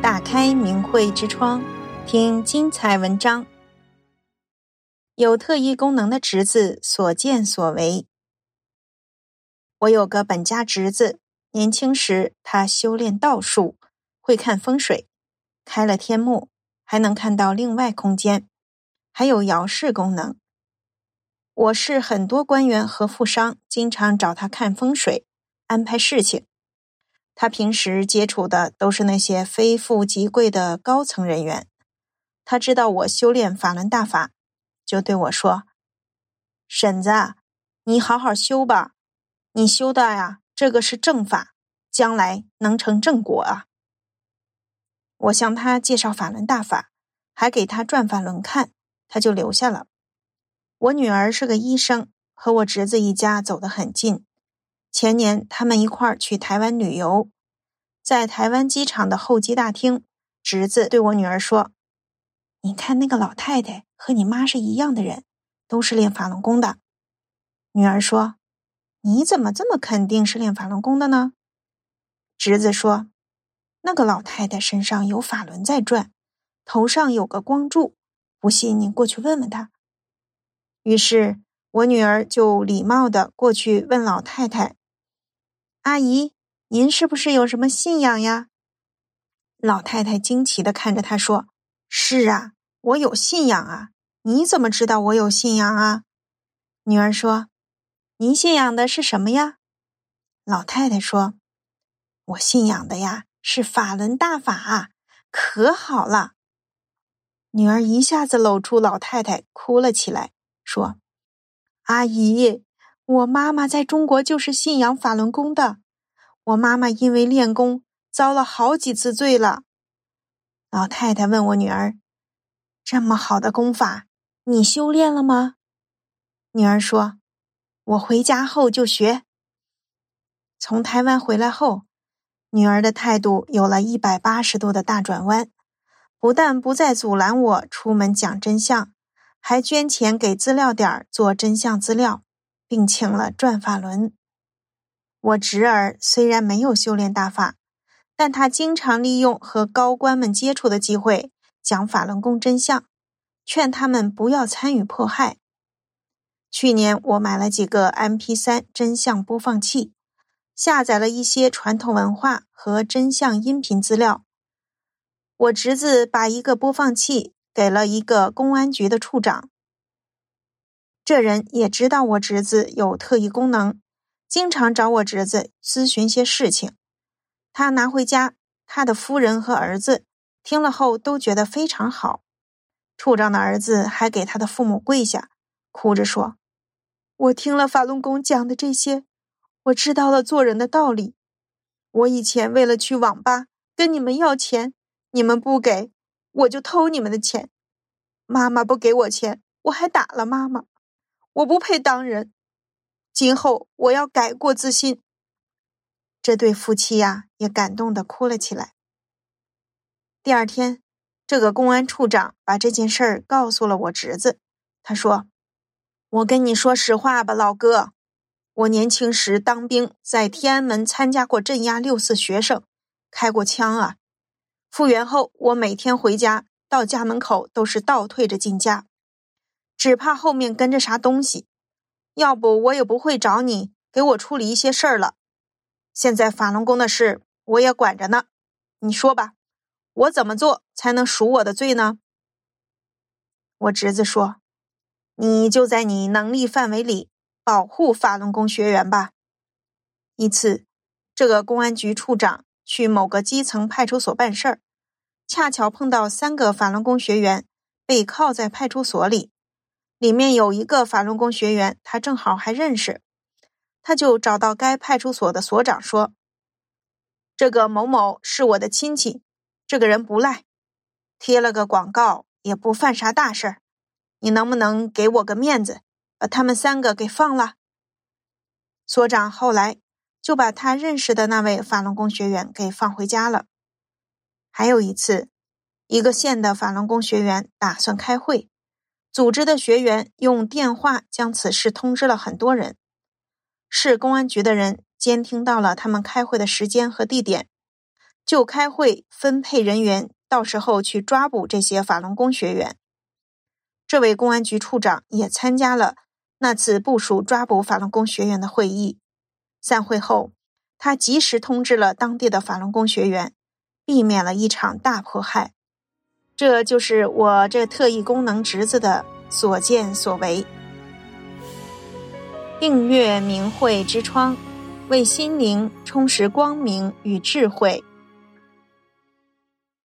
打开明慧之窗，听精彩文章。有特异功能的侄子所见所为。我有个本家侄子，年轻时他修炼道术，会看风水，开了天目，还能看到另外空间，还有遥视功能。我市很多官员和富商经常找他看风水，安排事情。他平时接触的都是那些非富即贵的高层人员。他知道我修炼法轮大法，就对我说：“婶子，你好好修吧，你修的呀，这个是正法，将来能成正果啊。”我向他介绍法轮大法，还给他转法轮看，他就留下了。我女儿是个医生，和我侄子一家走得很近。前年，他们一块儿去台湾旅游，在台湾机场的候机大厅，侄子对我女儿说：“你看那个老太太和你妈是一样的人，都是练法轮功的。”女儿说：“你怎么这么肯定是练法轮功的呢？”侄子说：“那个老太太身上有法轮在转，头上有个光柱，不信你过去问问她。”于是我女儿就礼貌地过去问老太太。阿姨，您是不是有什么信仰呀？老太太惊奇的看着她说：“是啊，我有信仰啊。你怎么知道我有信仰啊？”女儿说：“您信仰的是什么呀？”老太太说：“我信仰的呀是法轮大法，可好了。”女儿一下子搂住老太太，哭了起来，说：“阿姨。”我妈妈在中国就是信仰法轮功的，我妈妈因为练功遭了好几次罪了。老太太问我女儿：“这么好的功法，你修炼了吗？”女儿说：“我回家后就学。”从台湾回来后，女儿的态度有了一百八十度的大转弯，不但不再阻拦我出门讲真相，还捐钱给资料点做真相资料。并请了转法轮。我侄儿虽然没有修炼大法，但他经常利用和高官们接触的机会讲法轮功真相，劝他们不要参与迫害。去年我买了几个 MP3 真相播放器，下载了一些传统文化和真相音频资料。我侄子把一个播放器给了一个公安局的处长。这人也知道我侄子有特异功能，经常找我侄子咨询些事情。他拿回家，他的夫人和儿子听了后都觉得非常好。处长的儿子还给他的父母跪下，哭着说：“我听了法轮功讲的这些，我知道了做人的道理。我以前为了去网吧跟你们要钱，你们不给，我就偷你们的钱。妈妈不给我钱，我还打了妈妈。”我不配当人，今后我要改过自新。这对夫妻呀，也感动的哭了起来。第二天，这个公安处长把这件事儿告诉了我侄子。他说：“我跟你说实话吧，老哥，我年轻时当兵，在天安门参加过镇压六四学生，开过枪啊。复员后，我每天回家到家门口都是倒退着进家。”只怕后面跟着啥东西，要不我也不会找你给我处理一些事儿了。现在法轮功的事我也管着呢，你说吧，我怎么做才能赎我的罪呢？我侄子说：“你就在你能力范围里保护法轮功学员吧。”一次，这个公安局处长去某个基层派出所办事儿，恰巧碰到三个法轮功学员被铐在派出所里。里面有一个法轮功学员，他正好还认识，他就找到该派出所的所长说：“这个某某是我的亲戚，这个人不赖，贴了个广告也不犯啥大事儿，你能不能给我个面子，把他们三个给放了？”所长后来就把他认识的那位法轮功学员给放回家了。还有一次，一个县的法轮功学员打算开会。组织的学员用电话将此事通知了很多人，市公安局的人监听到了他们开会的时间和地点，就开会分配人员，到时候去抓捕这些法轮功学员。这位公安局处长也参加了那次部署抓捕法轮功学员的会议。散会后，他及时通知了当地的法轮功学员，避免了一场大迫害。这就是我这特异功能侄子的所见所为。订阅明慧之窗，为心灵充实光明与智慧。